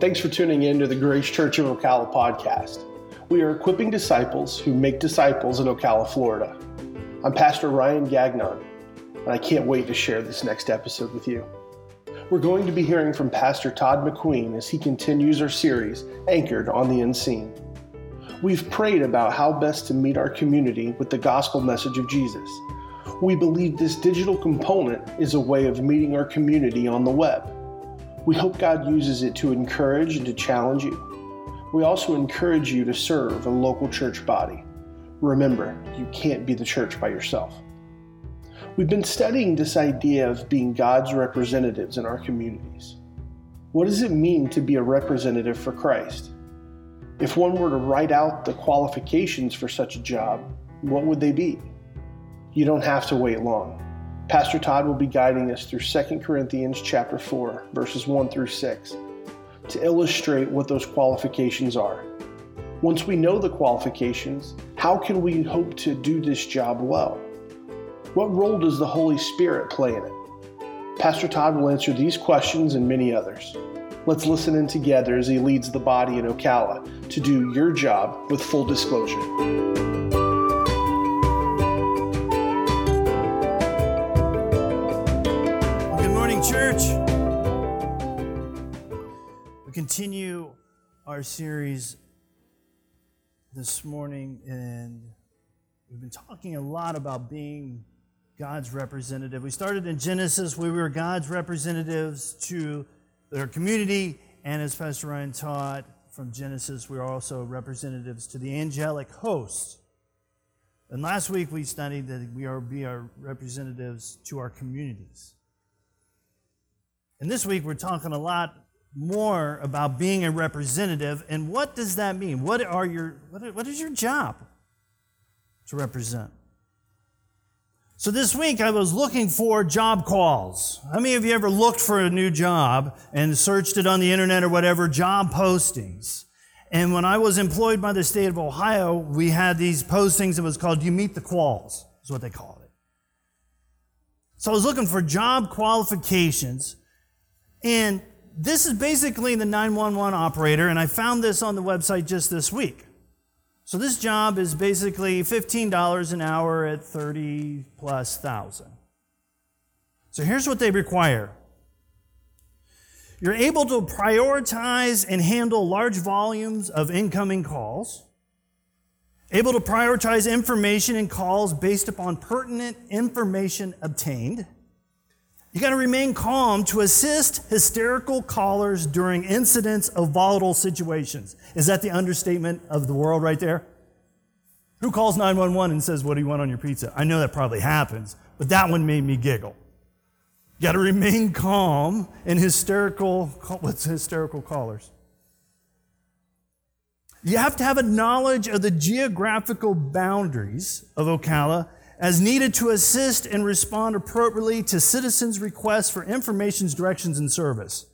thanks for tuning in to the Grace Church of Ocala podcast. We are equipping disciples who make disciples in Ocala, Florida. I'm Pastor Ryan Gagnon, and I can't wait to share this next episode with you. We're going to be hearing from Pastor Todd McQueen as he continues our series, Anchored on the Unseen. We've prayed about how best to meet our community with the gospel message of Jesus. We believe this digital component is a way of meeting our community on the web. We hope God uses it to encourage and to challenge you. We also encourage you to serve a local church body. Remember, you can't be the church by yourself. We've been studying this idea of being God's representatives in our communities. What does it mean to be a representative for Christ? If one were to write out the qualifications for such a job, what would they be? You don't have to wait long. Pastor Todd will be guiding us through 2 Corinthians chapter 4, verses 1 through 6, to illustrate what those qualifications are. Once we know the qualifications, how can we hope to do this job well? What role does the Holy Spirit play in it? Pastor Todd will answer these questions and many others. Let's listen in together as he leads the body in Ocala to do your job with full disclosure. Church. We continue our series this morning, and we've been talking a lot about being God's representative. We started in Genesis, we were God's representatives to our community, and as Pastor Ryan taught from Genesis, we are also representatives to the angelic host. And last week we studied that we are be our representatives to our communities. And this week we're talking a lot more about being a representative and what does that mean? What are your what is your job to represent? So this week I was looking for job calls. How many of you ever looked for a new job and searched it on the internet or whatever, job postings? And when I was employed by the state of Ohio, we had these postings. It was called You Meet the Quals, is what they called it. So I was looking for job qualifications and this is basically the 911 operator, and I found this on the website just this week. So this job is basically $15 an hour at 30 plus thousand. So here's what they require. You're able to prioritize and handle large volumes of incoming calls, able to prioritize information and calls based upon pertinent information obtained you got to remain calm to assist hysterical callers during incidents of volatile situations. Is that the understatement of the world right there? Who calls 911 and says, What do you want on your pizza? I know that probably happens, but that one made me giggle. You got to remain calm in hysterical, what's hysterical callers? You have to have a knowledge of the geographical boundaries of Ocala as needed to assist and respond appropriately to citizens' requests for information, directions, and service.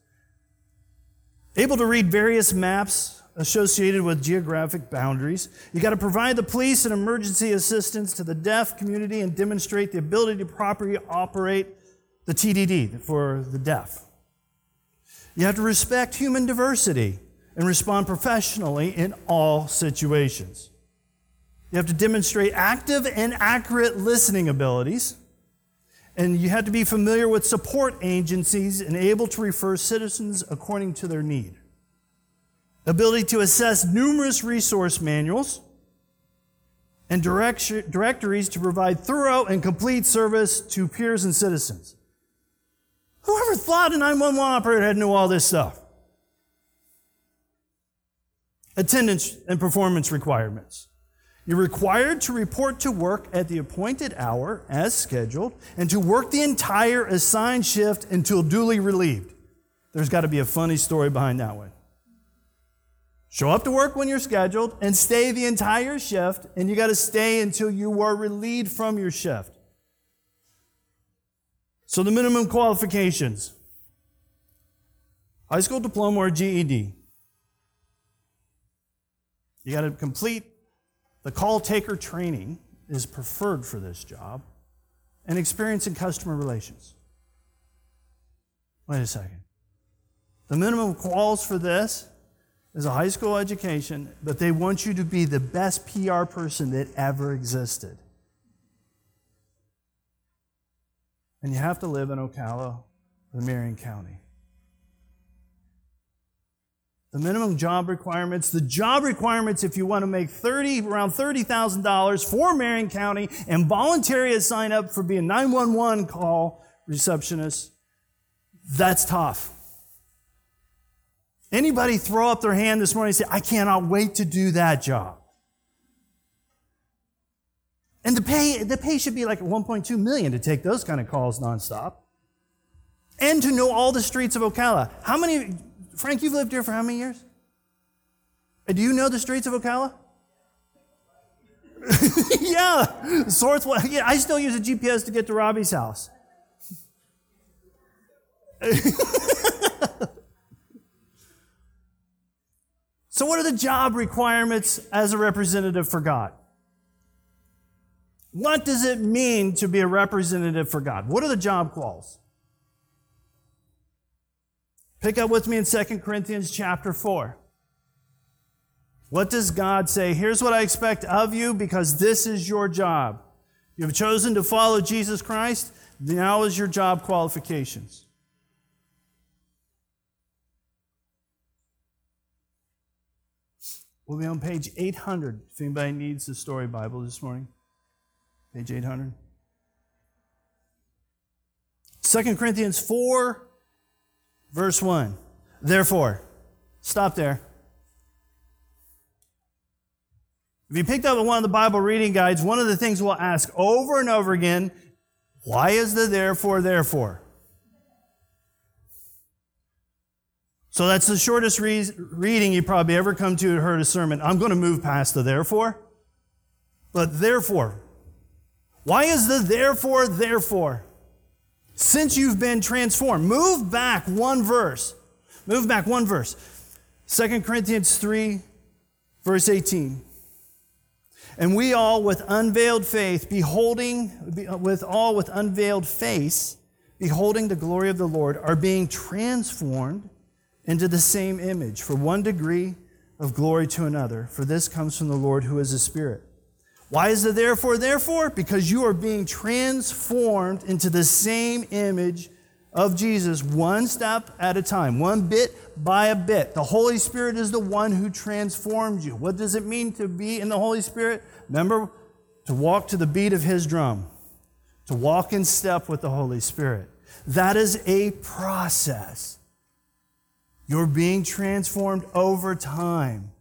Able to read various maps associated with geographic boundaries. You got to provide the police and emergency assistance to the deaf community and demonstrate the ability to properly operate the TDD for the deaf. You have to respect human diversity and respond professionally in all situations. You have to demonstrate active and accurate listening abilities. And you have to be familiar with support agencies and able to refer citizens according to their need. Ability to assess numerous resource manuals and directories to provide thorough and complete service to peers and citizens. Whoever thought a 911 operator had to know all this stuff? Attendance and performance requirements. You're required to report to work at the appointed hour as scheduled and to work the entire assigned shift until duly relieved. There's got to be a funny story behind that one. Show up to work when you're scheduled and stay the entire shift, and you got to stay until you are relieved from your shift. So, the minimum qualifications high school diploma or GED. You got to complete the call taker training is preferred for this job and experience in customer relations. Wait a second. The minimum quals for this is a high school education, but they want you to be the best PR person that ever existed. And you have to live in Ocala or Marion County. The minimum job requirements, the job requirements if you want to make 30 around $30,000 for Marion County and voluntarily sign up for being 911 call receptionist, that's tough. Anybody throw up their hand this morning and say, I cannot wait to do that job? And the pay, the pay should be like 1.2 million to take those kind of calls nonstop. And to know all the streets of Ocala. How many, Frank, you've lived here for how many years? Do you know the streets of Ocala? yeah, Sorthwell. Yeah, I still use a GPS to get to Robbie's house. so, what are the job requirements as a representative for God? What does it mean to be a representative for God? What are the job quals? Pick up with me in 2 Corinthians chapter 4. What does God say? Here's what I expect of you because this is your job. You have chosen to follow Jesus Christ. Now is your job qualifications. We'll be on page 800 if anybody needs the story Bible this morning. Page 800. 2 Corinthians 4, verse 1. Therefore, stop there. If you picked up one of the Bible reading guides, one of the things we'll ask over and over again why is the therefore, therefore? So that's the shortest re- reading you probably ever come to heard a sermon. I'm going to move past the therefore. But therefore, why is the therefore, therefore? Since you've been transformed, move back one verse. Move back one verse. 2 Corinthians 3, verse 18. And we all with unveiled faith, beholding, uh, with all with unveiled face, beholding the glory of the Lord, are being transformed into the same image, for one degree of glory to another. For this comes from the Lord who is the Spirit. Why is the therefore, therefore? Because you are being transformed into the same image of Jesus one step at a time, one bit by a bit. The Holy Spirit is the one who transforms you. What does it mean to be in the Holy Spirit? Remember, to walk to the beat of His drum, to walk in step with the Holy Spirit. That is a process. You're being transformed over time.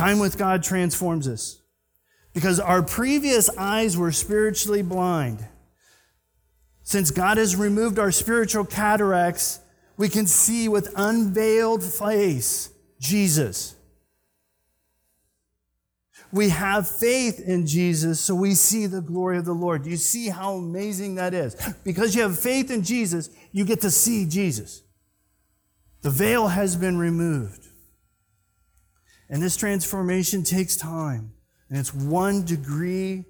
Time with God transforms us because our previous eyes were spiritually blind. Since God has removed our spiritual cataracts, we can see with unveiled face Jesus. We have faith in Jesus, so we see the glory of the Lord. Do you see how amazing that is? Because you have faith in Jesus, you get to see Jesus. The veil has been removed. And this transformation takes time. And it's one degree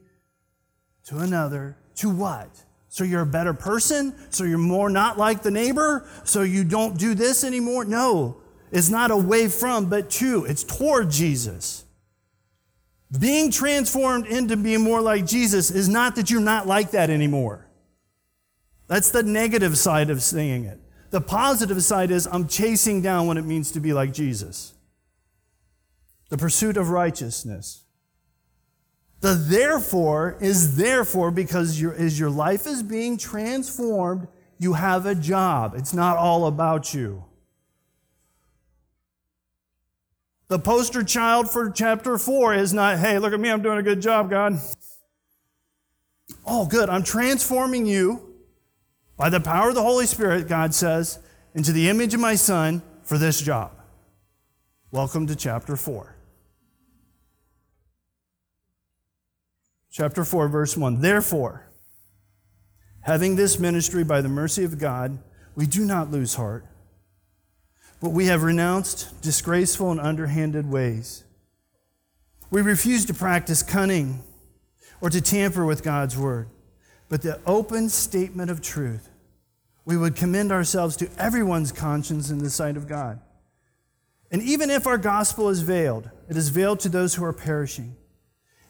to another. To what? So you're a better person? So you're more not like the neighbor? So you don't do this anymore? No. It's not away from, but to. It's toward Jesus. Being transformed into being more like Jesus is not that you're not like that anymore. That's the negative side of saying it. The positive side is I'm chasing down what it means to be like Jesus the pursuit of righteousness. The therefore is therefore because your, as your life is being transformed, you have a job. It's not all about you. The poster child for chapter 4 is not, hey, look at me, I'm doing a good job, God. Oh, good. I'm transforming you by the power of the Holy Spirit, God says, into the image of my Son for this job. Welcome to chapter 4. Chapter 4, verse 1. Therefore, having this ministry by the mercy of God, we do not lose heart, but we have renounced disgraceful and underhanded ways. We refuse to practice cunning or to tamper with God's word, but the open statement of truth we would commend ourselves to everyone's conscience in the sight of God. And even if our gospel is veiled, it is veiled to those who are perishing.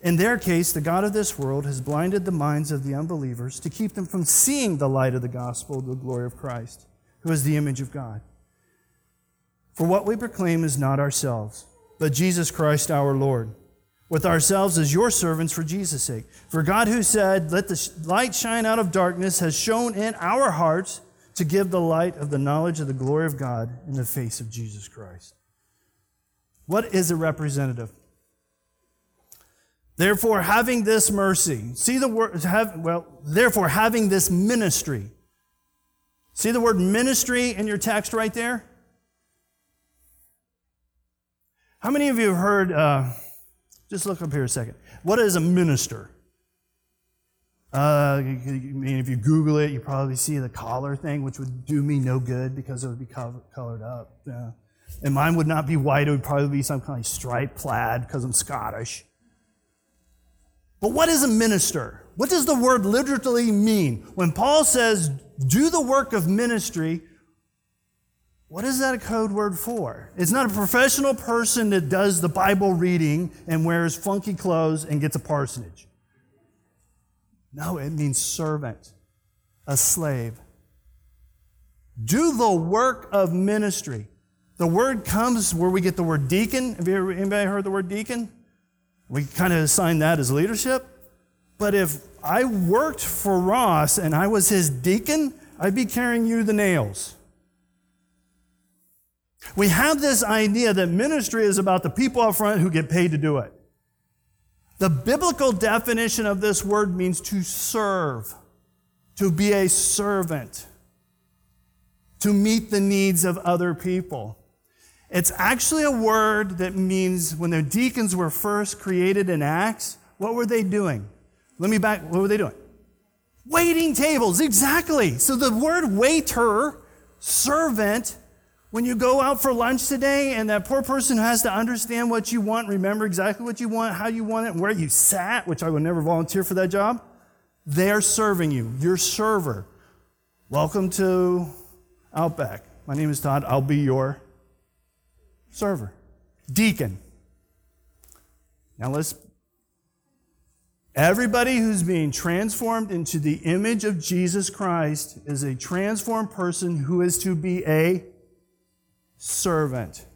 In their case, the God of this world has blinded the minds of the unbelievers to keep them from seeing the light of the gospel, the glory of Christ, who is the image of God. For what we proclaim is not ourselves, but Jesus Christ our Lord, with ourselves as your servants for Jesus' sake. For God, who said, Let the light shine out of darkness, has shown in our hearts to give the light of the knowledge of the glory of God in the face of Jesus Christ. What is a representative? Therefore, having this mercy, see the word, have, well, therefore, having this ministry. See the word ministry in your text right there? How many of you have heard, uh, just look up here a second. What is a minister? Uh, I mean, if you Google it, you probably see the collar thing, which would do me no good because it would be colored up. Yeah. And mine would not be white, it would probably be some kind of striped plaid because I'm Scottish. But what is a minister? What does the word literally mean? When Paul says, do the work of ministry, what is that a code word for? It's not a professional person that does the Bible reading and wears funky clothes and gets a parsonage. No, it means servant, a slave. Do the work of ministry. The word comes where we get the word deacon. Have you ever, anybody heard the word deacon? We kind of assign that as leadership. But if I worked for Ross and I was his deacon, I'd be carrying you the nails. We have this idea that ministry is about the people up front who get paid to do it. The biblical definition of this word means to serve, to be a servant, to meet the needs of other people. It's actually a word that means when the deacons were first created in Acts, what were they doing? Let me back, what were they doing? Waiting tables, exactly. So the word waiter, servant, when you go out for lunch today and that poor person has to understand what you want, remember exactly what you want, how you want it, where you sat, which I would never volunteer for that job, they're serving you, your server. Welcome to Outback. My name is Todd. I'll be your server. Deacon. Now let's. Everybody who's being transformed into the image of Jesus Christ is a transformed person who is to be a servant.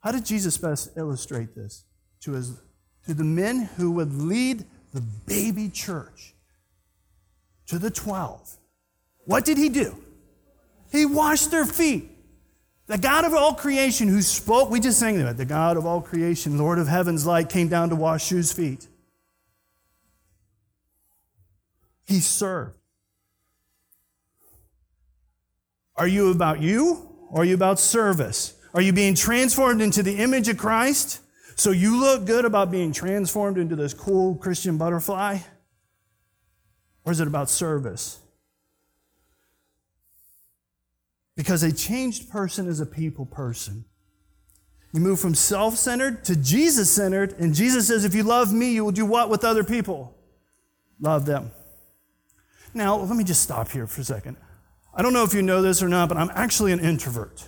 How did Jesus best illustrate this? To, his, to the men who would lead the baby church, to the 12. What did he do? He washed their feet. The God of all creation who spoke, we just sang that, the God of all creation, Lord of heaven's light, came down to wash shoes' feet. He served. Are you about you or are you about service? Are you being transformed into the image of Christ so you look good about being transformed into this cool Christian butterfly? Or is it about service? Because a changed person is a people person. You move from self centered to Jesus centered, and Jesus says, If you love me, you will do what with other people? Love them. Now, let me just stop here for a second. I don't know if you know this or not, but I'm actually an introvert.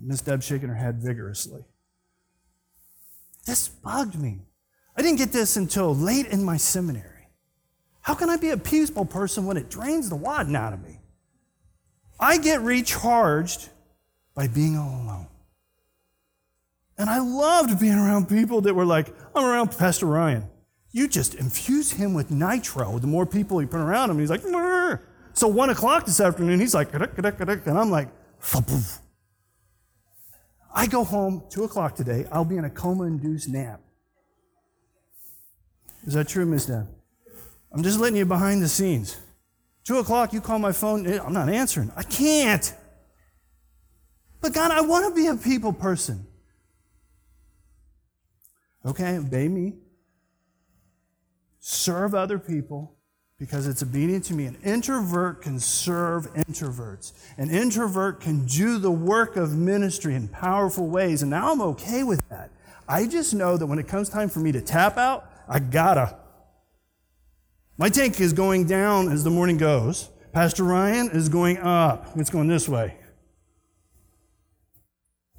Miss Deb shaking her head vigorously. This bugged me. I didn't get this until late in my seminary. How can I be a peaceful person when it drains the wadding out of me? I get recharged by being all alone. And I loved being around people that were like, I'm around Pastor Ryan you just infuse him with nitro. The more people you put around him, he's like, Murr. so one o'clock this afternoon, he's like, and I'm like, I go home, two o'clock today, I'll be in a coma induced nap. Is that true, Ms. Deb? I'm just letting you behind the scenes. Two o'clock, you call my phone, I'm not answering. I can't. But God, I want to be a people person. Okay, obey me serve other people because it's obedient to me. An introvert can serve introverts. An introvert can do the work of ministry in powerful ways. And now I'm okay with that. I just know that when it comes time for me to tap out, I gotta. My tank is going down as the morning goes. Pastor Ryan is going up. It's going this way.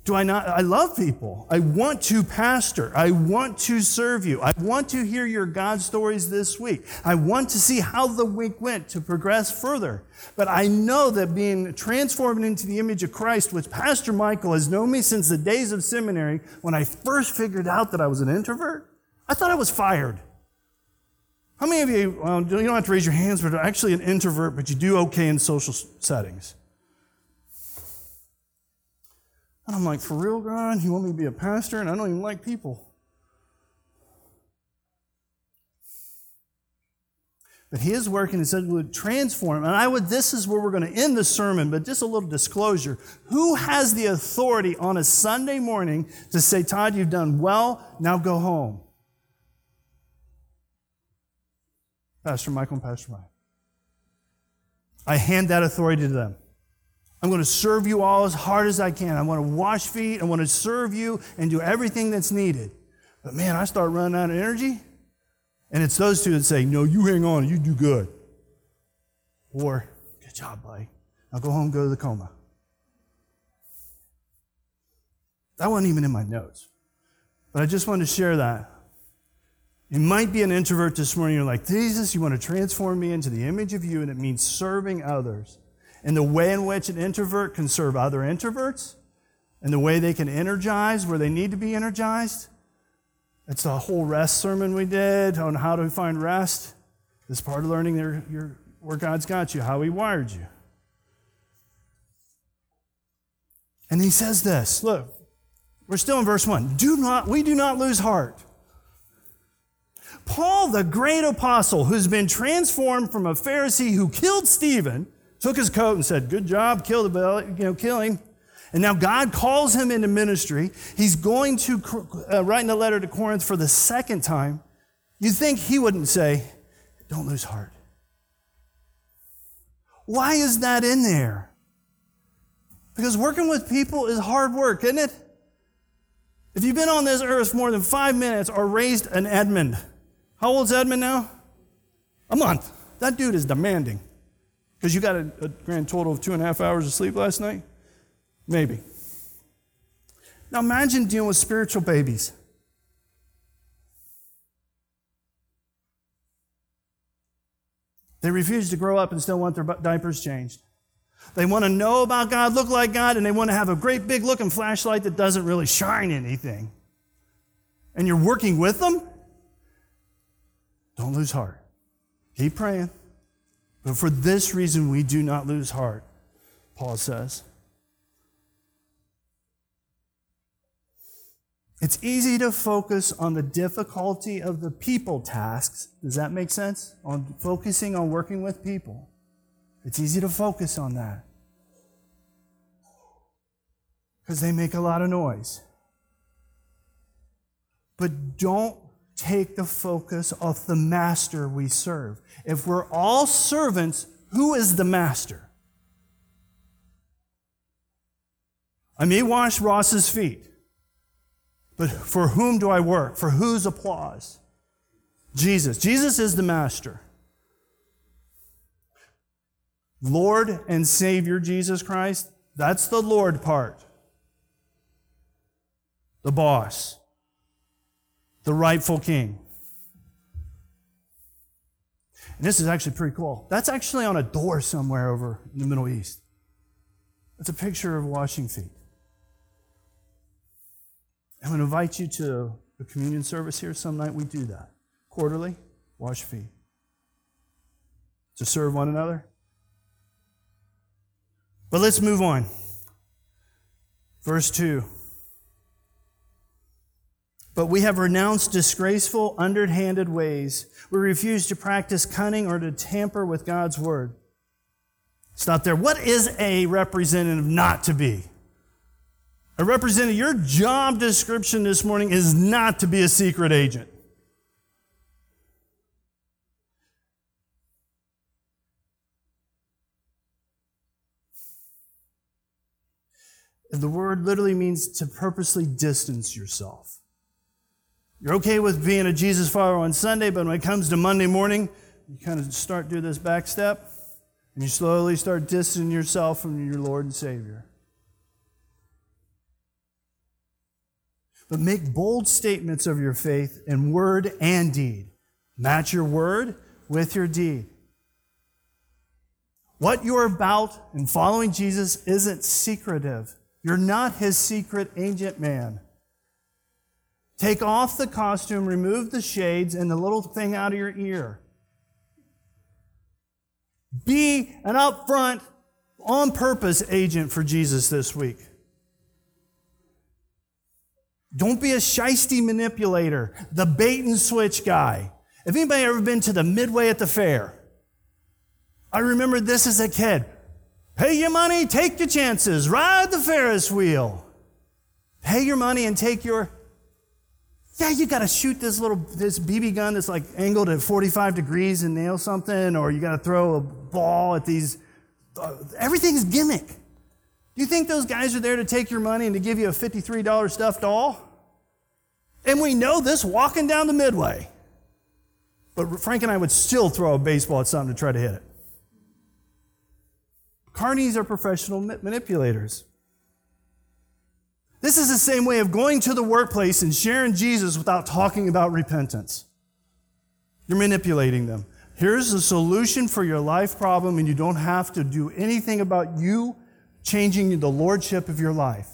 Do I not? I love people. I want to pastor. I want to serve you. I want to hear your God stories this week. I want to see how the week went to progress further. But I know that being transformed into the image of Christ, which Pastor Michael has known me since the days of seminary, when I first figured out that I was an introvert, I thought I was fired. How many of you, well, you don't have to raise your hands, but are actually an introvert, but you do okay in social settings? And I'm like, for real, God? You want me to be a pastor? And I don't even like people. But he is working and said would transform. And I would, this is where we're going to end the sermon, but just a little disclosure. Who has the authority on a Sunday morning to say, Todd, you've done well, now go home? Pastor Michael and Pastor Mike. I hand that authority to them. I'm going to serve you all as hard as I can. I want to wash feet. I want to serve you and do everything that's needed. But man, I start running out of energy. And it's those two that say, No, you hang on, you do good. Or, Good job, buddy. I'll go home, go to the coma. That wasn't even in my notes. But I just wanted to share that. You might be an introvert this morning. You're like, Jesus, you want to transform me into the image of you, and it means serving others and the way in which an introvert can serve other introverts, and the way they can energize where they need to be energized. It's a whole rest sermon we did on how to find rest. It's part of learning your, where God's got you, how He wired you. And He says this look, we're still in verse 1. Do not, we do not lose heart. Paul, the great apostle, who's been transformed from a Pharisee who killed Stephen took his coat and said, Good job, kill the belly, you know, kill him. And now God calls him into ministry. He's going to uh, write in a letter to Corinth for the second time. You'd think he wouldn't say, Don't lose heart. Why is that in there? Because working with people is hard work, isn't it? If you've been on this earth more than five minutes or raised an Edmund, how old's Edmund now? A month. That dude is demanding. Because you got a, a grand total of two and a half hours of sleep last night? Maybe. Now imagine dealing with spiritual babies. They refuse to grow up and still want their diapers changed. They want to know about God, look like God, and they want to have a great big looking flashlight that doesn't really shine anything. And you're working with them? Don't lose heart. Keep praying. But for this reason, we do not lose heart, Paul says. It's easy to focus on the difficulty of the people tasks. Does that make sense? On focusing on working with people. It's easy to focus on that. Because they make a lot of noise. But don't take the focus off the master we serve. If we're all servants, who is the master? I may wash Ross's feet, but for whom do I work? For whose applause? Jesus. Jesus is the master. Lord and Savior Jesus Christ, that's the Lord part. The boss the rightful king. And this is actually pretty cool. That's actually on a door somewhere over in the Middle East. It's a picture of washing feet. I'm going to invite you to a communion service here some night. We do that quarterly, wash feet. To serve one another. But let's move on. Verse 2. But we have renounced disgraceful, underhanded ways. We refuse to practice cunning or to tamper with God's word. Stop there. What is a representative not to be? A representative, your job description this morning is not to be a secret agent. The word literally means to purposely distance yourself. You're okay with being a Jesus follower on Sunday, but when it comes to Monday morning, you kind of start do this back step, and you slowly start distancing yourself from your Lord and Savior. But make bold statements of your faith in word and deed. Match your word with your deed. What you're about in following Jesus isn't secretive. You're not his secret agent man. Take off the costume, remove the shades and the little thing out of your ear. Be an upfront, on purpose agent for Jesus this week. Don't be a shisty manipulator, the bait and switch guy. Have anybody ever been to the Midway at the fair? I remember this as a kid. Pay your money, take your chances, ride the Ferris wheel. Pay your money and take your. Yeah, you got to shoot this little this BB gun that's like angled at 45 degrees and nail something, or you got to throw a ball at these. Uh, everything's gimmick. Do you think those guys are there to take your money and to give you a $53 stuffed doll? And we know this walking down the midway. But Frank and I would still throw a baseball at something to try to hit it. Carnies are professional manipulators. This is the same way of going to the workplace and sharing Jesus without talking about repentance. You're manipulating them. Here's the solution for your life problem, and you don't have to do anything about you changing the lordship of your life.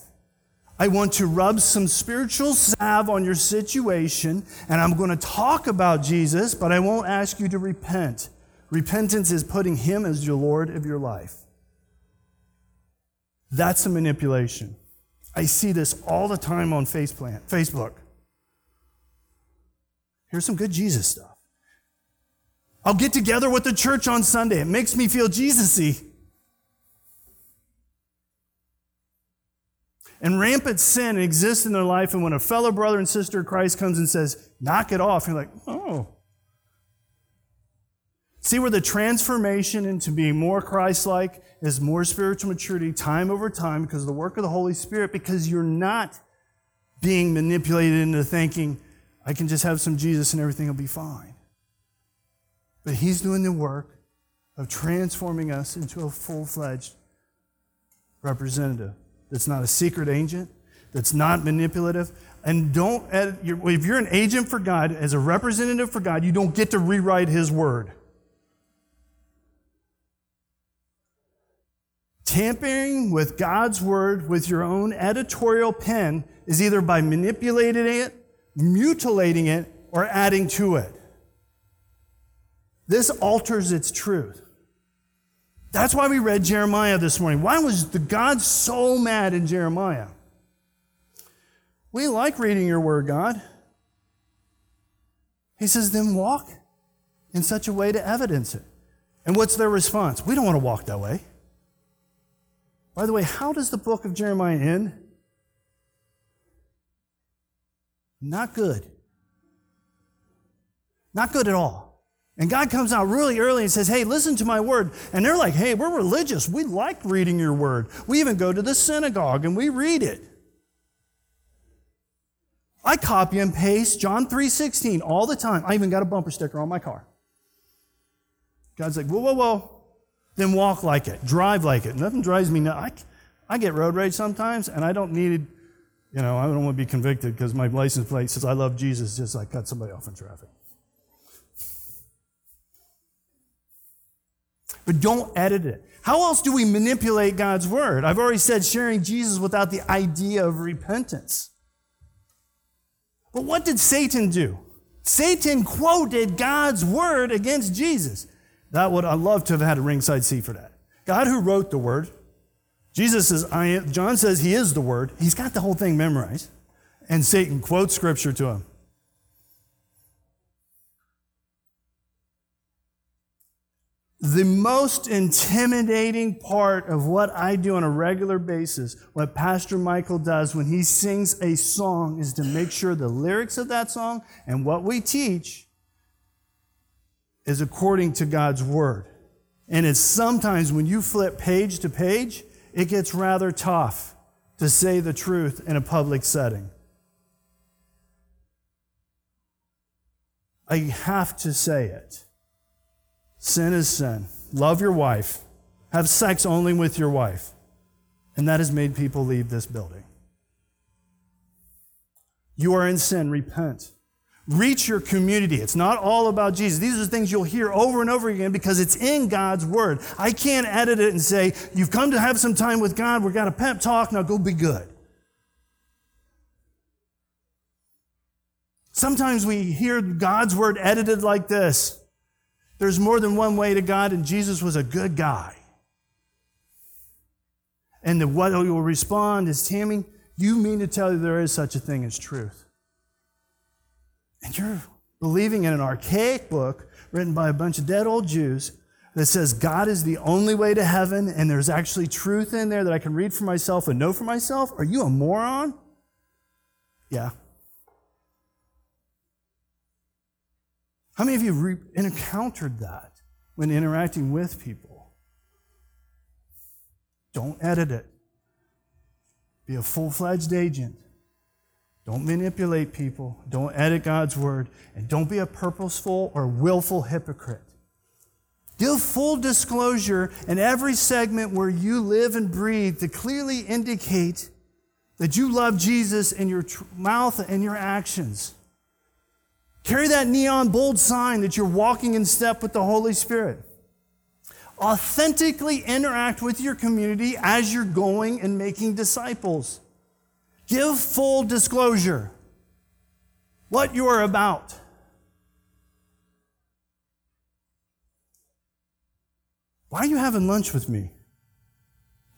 I want to rub some spiritual salve on your situation, and I'm going to talk about Jesus, but I won't ask you to repent. Repentance is putting Him as your Lord of your life. That's a manipulation. I see this all the time on Facebook. Here's some good Jesus stuff. I'll get together with the church on Sunday. It makes me feel Jesus-y. And rampant sin exists in their life, and when a fellow brother and sister of Christ comes and says, knock it off, you're like, oh, See where the transformation into being more Christ like is more spiritual maturity time over time because of the work of the Holy Spirit, because you're not being manipulated into thinking, I can just have some Jesus and everything will be fine. But He's doing the work of transforming us into a full fledged representative that's not a secret agent, that's not manipulative. And don't, if you're an agent for God, as a representative for God, you don't get to rewrite His word. Tampering with God's word with your own editorial pen is either by manipulating it, mutilating it, or adding to it. This alters its truth. That's why we read Jeremiah this morning. Why was the God so mad in Jeremiah? We like reading your word, God. He says, then walk in such a way to evidence it. And what's their response? We don't want to walk that way. By the way, how does the book of Jeremiah end? Not good. Not good at all. And God comes out really early and says, Hey, listen to my word. And they're like, Hey, we're religious. We like reading your word. We even go to the synagogue and we read it. I copy and paste John 3:16 all the time. I even got a bumper sticker on my car. God's like, whoa, whoa, whoa then walk like it, drive like it. Nothing drives me nuts. I, I get road rage sometimes, and I don't need, you know, I don't want to be convicted because my license plate says I love Jesus, just like cut somebody off in traffic. But don't edit it. How else do we manipulate God's word? I've already said sharing Jesus without the idea of repentance. But what did Satan do? Satan quoted God's word against Jesus. That would, I'd love to have had a ringside seat for that. God who wrote the word, Jesus says, I am, John says he is the word. He's got the whole thing memorized. And Satan quotes scripture to him. The most intimidating part of what I do on a regular basis, what Pastor Michael does when he sings a song, is to make sure the lyrics of that song and what we teach is according to God's word. And it's sometimes when you flip page to page, it gets rather tough to say the truth in a public setting. I have to say it. Sin is sin. Love your wife. Have sex only with your wife. And that has made people leave this building. You are in sin. Repent. Reach your community. It's not all about Jesus. These are things you'll hear over and over again because it's in God's Word. I can't edit it and say, You've come to have some time with God. We've got a pep talk. Now go be good. Sometimes we hear God's Word edited like this There's more than one way to God, and Jesus was a good guy. And the, what he will respond is, Tammy, you mean to tell you there is such a thing as truth? And you're believing in an archaic book written by a bunch of dead old Jews that says God is the only way to heaven and there's actually truth in there that I can read for myself and know for myself? Are you a moron? Yeah. How many of you re- encountered that when interacting with people? Don't edit it. Be a full fledged agent. Don't manipulate people. Don't edit God's word. And don't be a purposeful or willful hypocrite. Give full disclosure in every segment where you live and breathe to clearly indicate that you love Jesus in your tr- mouth and your actions. Carry that neon bold sign that you're walking in step with the Holy Spirit. Authentically interact with your community as you're going and making disciples. Give full disclosure what you are about. Why are you having lunch with me?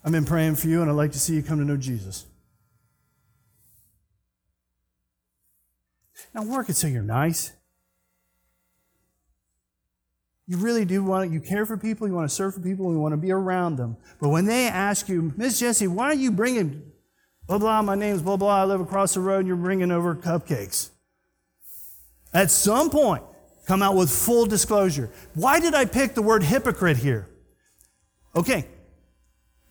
I've been praying for you and I'd like to see you come to know Jesus. Now work it so you're nice. You really do want you care for people, you want to serve for people, you want to be around them. But when they ask you, Miss Jessie, why are you bringing Blah, blah, my name's blah, blah, I live across the road and you're bringing over cupcakes. At some point, come out with full disclosure. Why did I pick the word hypocrite here? Okay.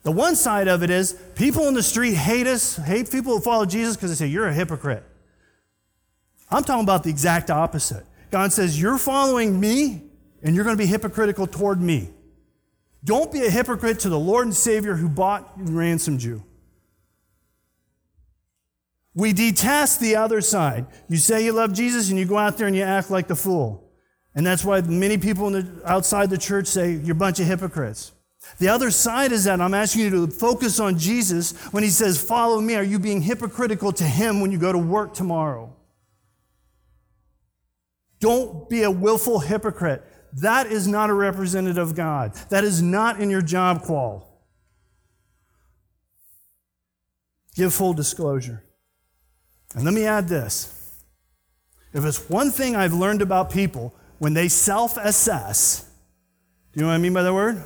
The one side of it is people in the street hate us, hate people who follow Jesus because they say, You're a hypocrite. I'm talking about the exact opposite. God says, You're following me and you're going to be hypocritical toward me. Don't be a hypocrite to the Lord and Savior who bought and ransomed you. We detest the other side. You say you love Jesus and you go out there and you act like the fool. And that's why many people the, outside the church say you're a bunch of hypocrites. The other side is that I'm asking you to focus on Jesus when he says, Follow me. Are you being hypocritical to him when you go to work tomorrow? Don't be a willful hypocrite. That is not a representative of God. That is not in your job qual. Give full disclosure. And let me add this. If it's one thing I've learned about people, when they self assess, do you know what I mean by that word?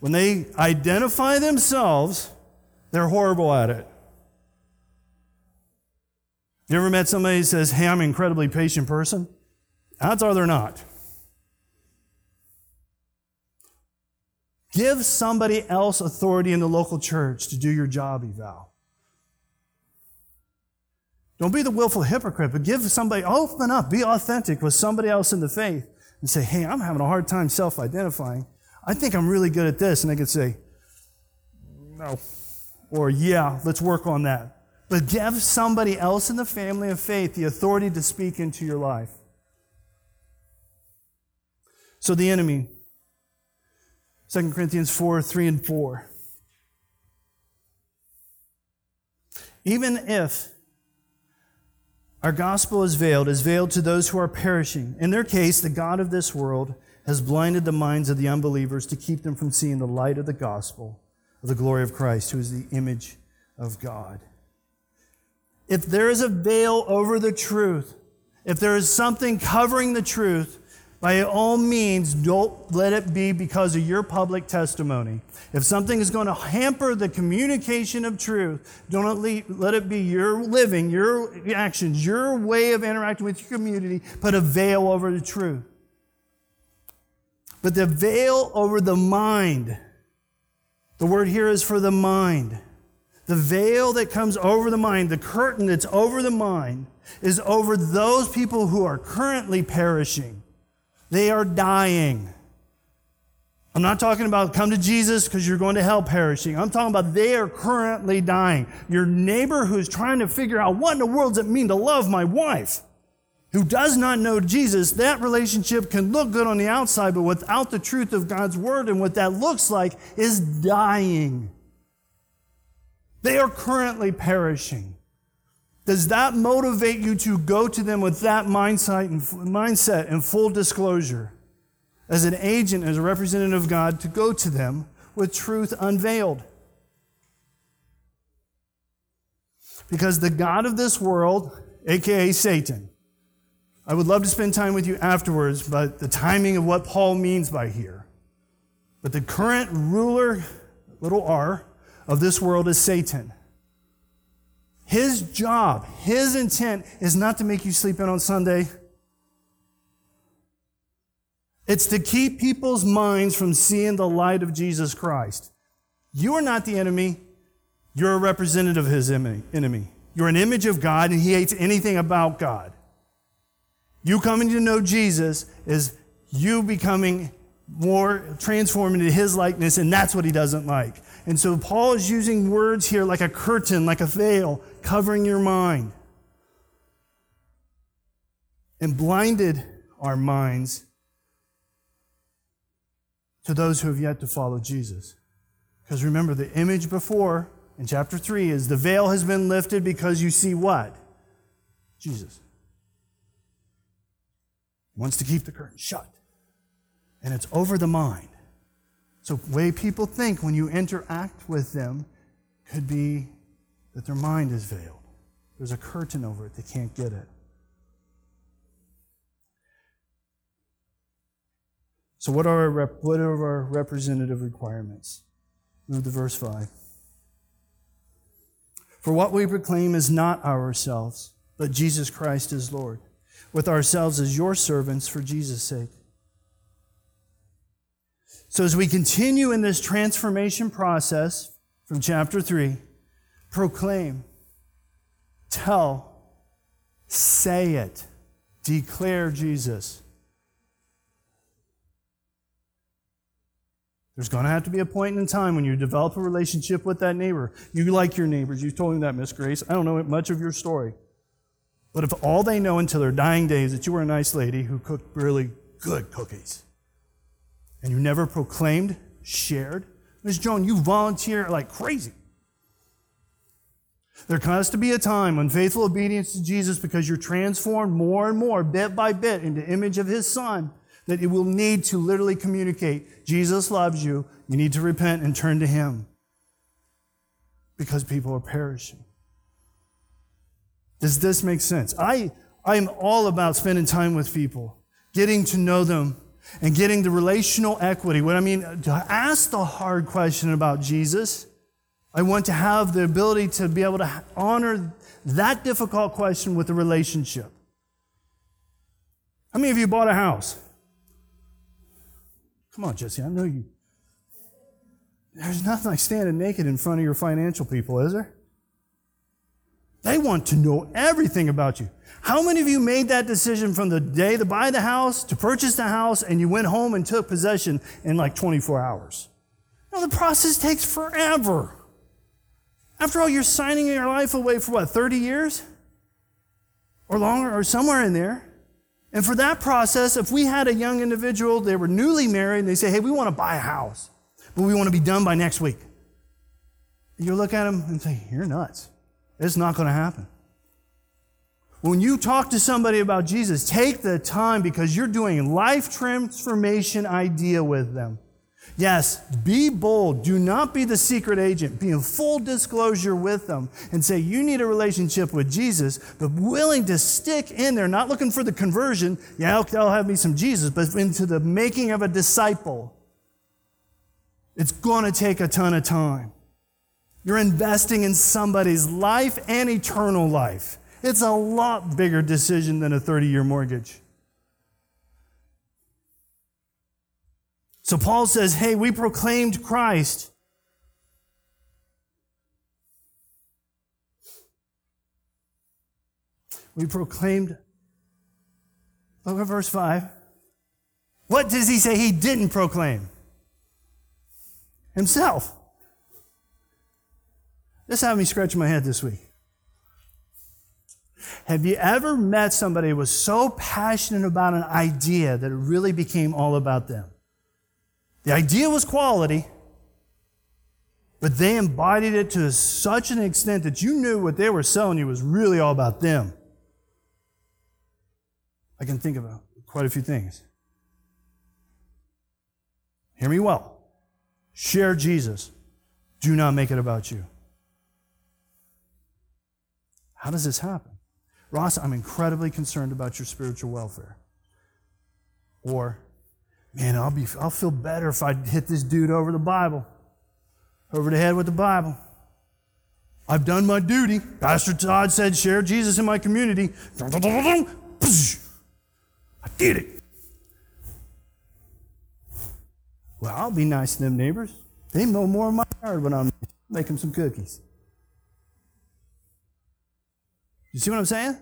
When they identify themselves, they're horrible at it. You ever met somebody who says, Hey, I'm an incredibly patient person? Odds are they're not. Give somebody else authority in the local church to do your job eval. Don't be the willful hypocrite, but give somebody, open up, be authentic with somebody else in the faith and say, hey, I'm having a hard time self identifying. I think I'm really good at this. And they could say, no. Or, yeah, let's work on that. But give somebody else in the family of faith the authority to speak into your life. So the enemy, 2 Corinthians 4 3 and 4. Even if our gospel is veiled, is veiled to those who are perishing. In their case, the God of this world has blinded the minds of the unbelievers to keep them from seeing the light of the gospel of the glory of Christ, who is the image of God. If there is a veil over the truth, if there is something covering the truth, by all means, don't let it be because of your public testimony. If something is going to hamper the communication of truth, don't let it be your living, your actions, your way of interacting with your community, put a veil over the truth. But the veil over the mind, the word here is for the mind. The veil that comes over the mind, the curtain that's over the mind, is over those people who are currently perishing. They are dying. I'm not talking about come to Jesus because you're going to hell perishing. I'm talking about they are currently dying. Your neighbor who's trying to figure out what in the world does it mean to love my wife, who does not know Jesus, that relationship can look good on the outside, but without the truth of God's word and what that looks like is dying. They are currently perishing. Does that motivate you to go to them with that mindset and, mindset and full disclosure? As an agent, as a representative of God, to go to them with truth unveiled. Because the God of this world, aka Satan, I would love to spend time with you afterwards, but the timing of what Paul means by here. But the current ruler, little r, of this world is Satan. His job, his intent is not to make you sleep in on Sunday. It's to keep people's minds from seeing the light of Jesus Christ. You are not the enemy. You're a representative of his enemy. You're an image of God, and he hates anything about God. You coming to know Jesus is you becoming more transformed into his likeness, and that's what he doesn't like. And so Paul is using words here like a curtain, like a veil, covering your mind. And blinded our minds to those who have yet to follow Jesus. Because remember, the image before in chapter 3 is the veil has been lifted because you see what? Jesus. He wants to keep the curtain shut. And it's over the mind. So, the way people think when you interact with them could be that their mind is veiled. There's a curtain over it, they can't get it. So, what are our, rep- what are our representative requirements? Move to verse 5. For what we proclaim is not ourselves, but Jesus Christ is Lord, with ourselves as your servants for Jesus' sake. So, as we continue in this transformation process from chapter 3, proclaim, tell, say it, declare Jesus. There's going to have to be a point in time when you develop a relationship with that neighbor. You like your neighbors. You told me that, Miss Grace. I don't know much of your story. But if all they know until their dying days is that you were a nice lady who cooked really good cookies, and you never proclaimed, shared, Miss Joan, you volunteer like crazy. There has to be a time when faithful obedience to Jesus, because you're transformed more and more, bit by bit, into image of His Son, that it will need to literally communicate Jesus loves you. You need to repent and turn to Him because people are perishing. Does this make sense? I, I am all about spending time with people, getting to know them, and getting the relational equity. What I mean, to ask the hard question about Jesus, I want to have the ability to be able to honor that difficult question with a relationship. How many of you bought a house? Come on, Jesse, I know you. There's nothing like standing naked in front of your financial people, is there? They want to know everything about you. How many of you made that decision from the day to buy the house to purchase the house and you went home and took possession in like 24 hours? No, the process takes forever. After all, you're signing your life away for what, 30 years? Or longer, or somewhere in there. And for that process, if we had a young individual, they were newly married, and they say, hey, we want to buy a house, but we want to be done by next week. You look at them and say, you're nuts. It's not going to happen. When you talk to somebody about Jesus, take the time because you're doing life transformation idea with them. Yes, be bold. Do not be the secret agent. Be in full disclosure with them and say, You need a relationship with Jesus, but willing to stick in there, not looking for the conversion. Yeah, I'll, I'll have me some Jesus, but into the making of a disciple. It's going to take a ton of time. You're investing in somebody's life and eternal life. It's a lot bigger decision than a 30 year mortgage. So Paul says, Hey, we proclaimed Christ. We proclaimed. Look at verse 5. What does he say he didn't proclaim? Himself. This had me scratching my head this week. Have you ever met somebody who was so passionate about an idea that it really became all about them? The idea was quality, but they embodied it to such an extent that you knew what they were selling you was really all about them. I can think of quite a few things. Hear me well. Share Jesus. Do not make it about you. How does this happen? Ross, I'm incredibly concerned about your spiritual welfare. Or, man, I'll, be, I'll feel better if I hit this dude over the Bible, over the head with the Bible. I've done my duty. Pastor Todd said, share Jesus in my community. I did it. Well, I'll be nice to them neighbors. They mow more of my yard when I'm making some cookies. You see what I'm saying?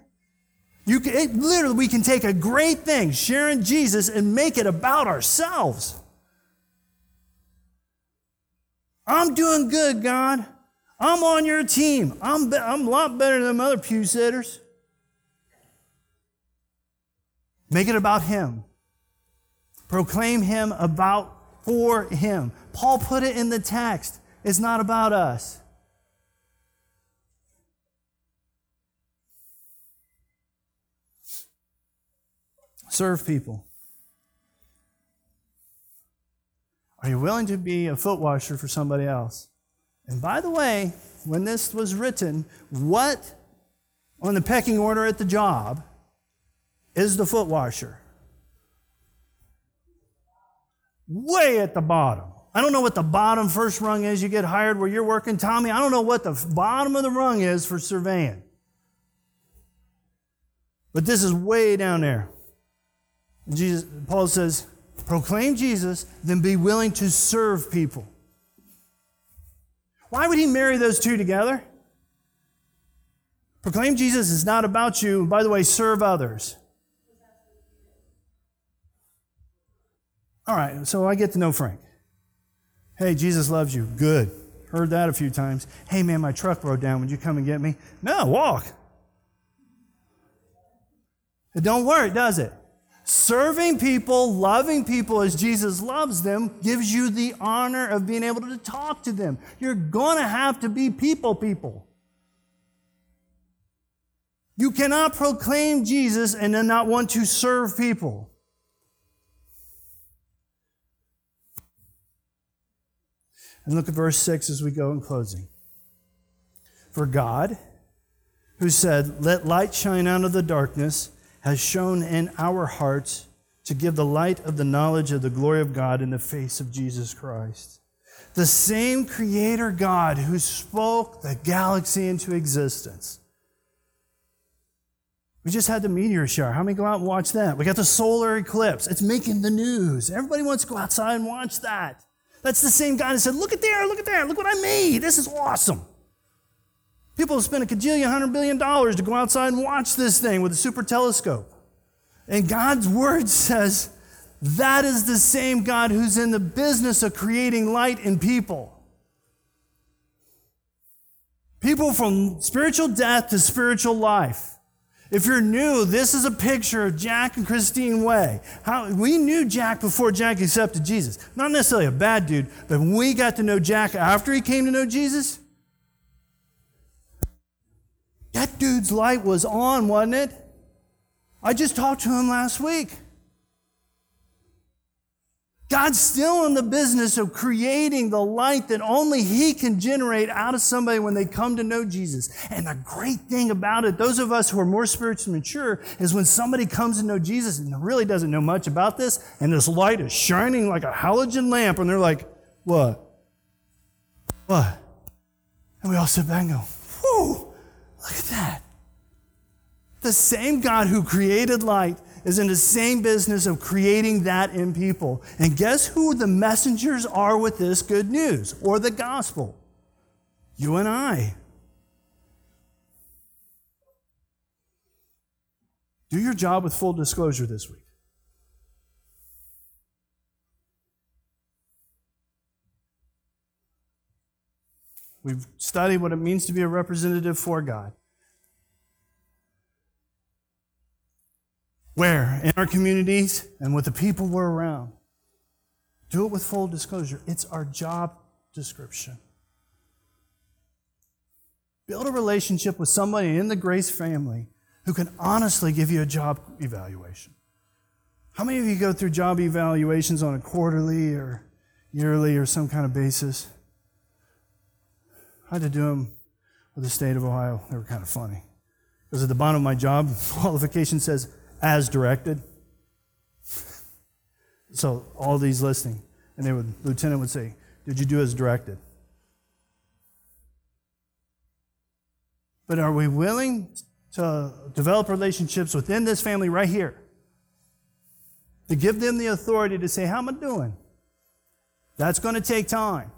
You can, it, literally, we can take a great thing, sharing Jesus, and make it about ourselves. I'm doing good, God. I'm on your team. I'm, I'm a lot better than other pew sitters. Make it about Him. Proclaim Him about for Him. Paul put it in the text. It's not about us. Serve people. Are you willing to be a foot washer for somebody else? And by the way, when this was written, what on the pecking order at the job is the foot washer? Way at the bottom. I don't know what the bottom first rung is. You get hired where you're working, Tommy. I don't know what the bottom of the rung is for surveying. But this is way down there. Jesus, Paul says, proclaim Jesus, then be willing to serve people. Why would he marry those two together? Proclaim Jesus is not about you. By the way, serve others. All right, so I get to know Frank. Hey, Jesus loves you. Good. Heard that a few times. Hey, man, my truck broke down. Would you come and get me? No, walk. It don't work, does it? Serving people, loving people as Jesus loves them, gives you the honor of being able to talk to them. You're going to have to be people people. You cannot proclaim Jesus and then not want to serve people. And look at verse 6 as we go in closing. For God, who said, Let light shine out of the darkness, has shown in our hearts to give the light of the knowledge of the glory of God in the face of Jesus Christ. The same Creator God who spoke the galaxy into existence. We just had the meteor shower. How many go out and watch that? We got the solar eclipse. It's making the news. Everybody wants to go outside and watch that. That's the same God who said, Look at there, look at there, look what I made. This is awesome. People have spent a cajillion hundred billion dollars to go outside and watch this thing with a super telescope. And God's word says that is the same God who's in the business of creating light in people. People from spiritual death to spiritual life. If you're new, this is a picture of Jack and Christine Way. How, we knew Jack before Jack accepted Jesus. Not necessarily a bad dude, but we got to know Jack after he came to know Jesus, that dude's light was on, wasn't it? I just talked to him last week. God's still in the business of creating the light that only He can generate out of somebody when they come to know Jesus. And the great thing about it, those of us who are more spiritually mature, is when somebody comes to know Jesus and really doesn't know much about this, and this light is shining like a halogen lamp, and they're like, What? What? And we all sit back and go, that. The same God who created light is in the same business of creating that in people. And guess who the messengers are with this good news or the gospel? You and I. Do your job with full disclosure this week. We've studied what it means to be a representative for God. Where? In our communities and with the people we're around. Do it with full disclosure. It's our job description. Build a relationship with somebody in the Grace family who can honestly give you a job evaluation. How many of you go through job evaluations on a quarterly or yearly or some kind of basis? I had to do them with the state of Ohio. They were kind of funny. Because at the bottom of my job qualification says, as directed. So all these listening, And they would, lieutenant would say, Did you do as directed? But are we willing to develop relationships within this family right here? To give them the authority to say, How am I doing? That's going to take time.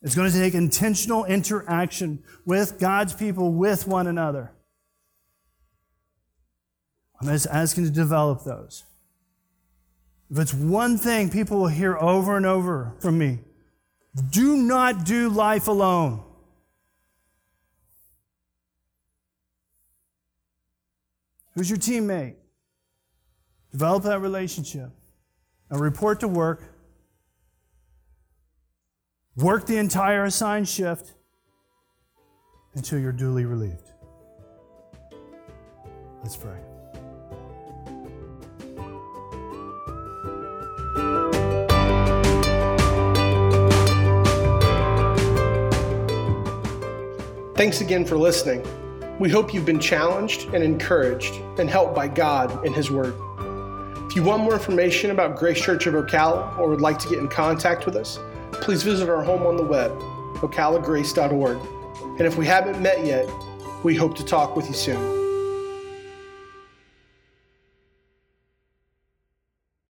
It's going to take intentional interaction with God's people, with one another. I'm just asking to develop those. If it's one thing people will hear over and over from me, do not do life alone. Who's your teammate? Develop that relationship. and report to work Work the entire assigned shift until you're duly relieved. Let's pray. Thanks again for listening. We hope you've been challenged and encouraged and helped by God and His Word. If you want more information about Grace Church of Ocala or would like to get in contact with us, please visit our home on the web, ocalagrace.org. And if we haven't met yet, we hope to talk with you soon.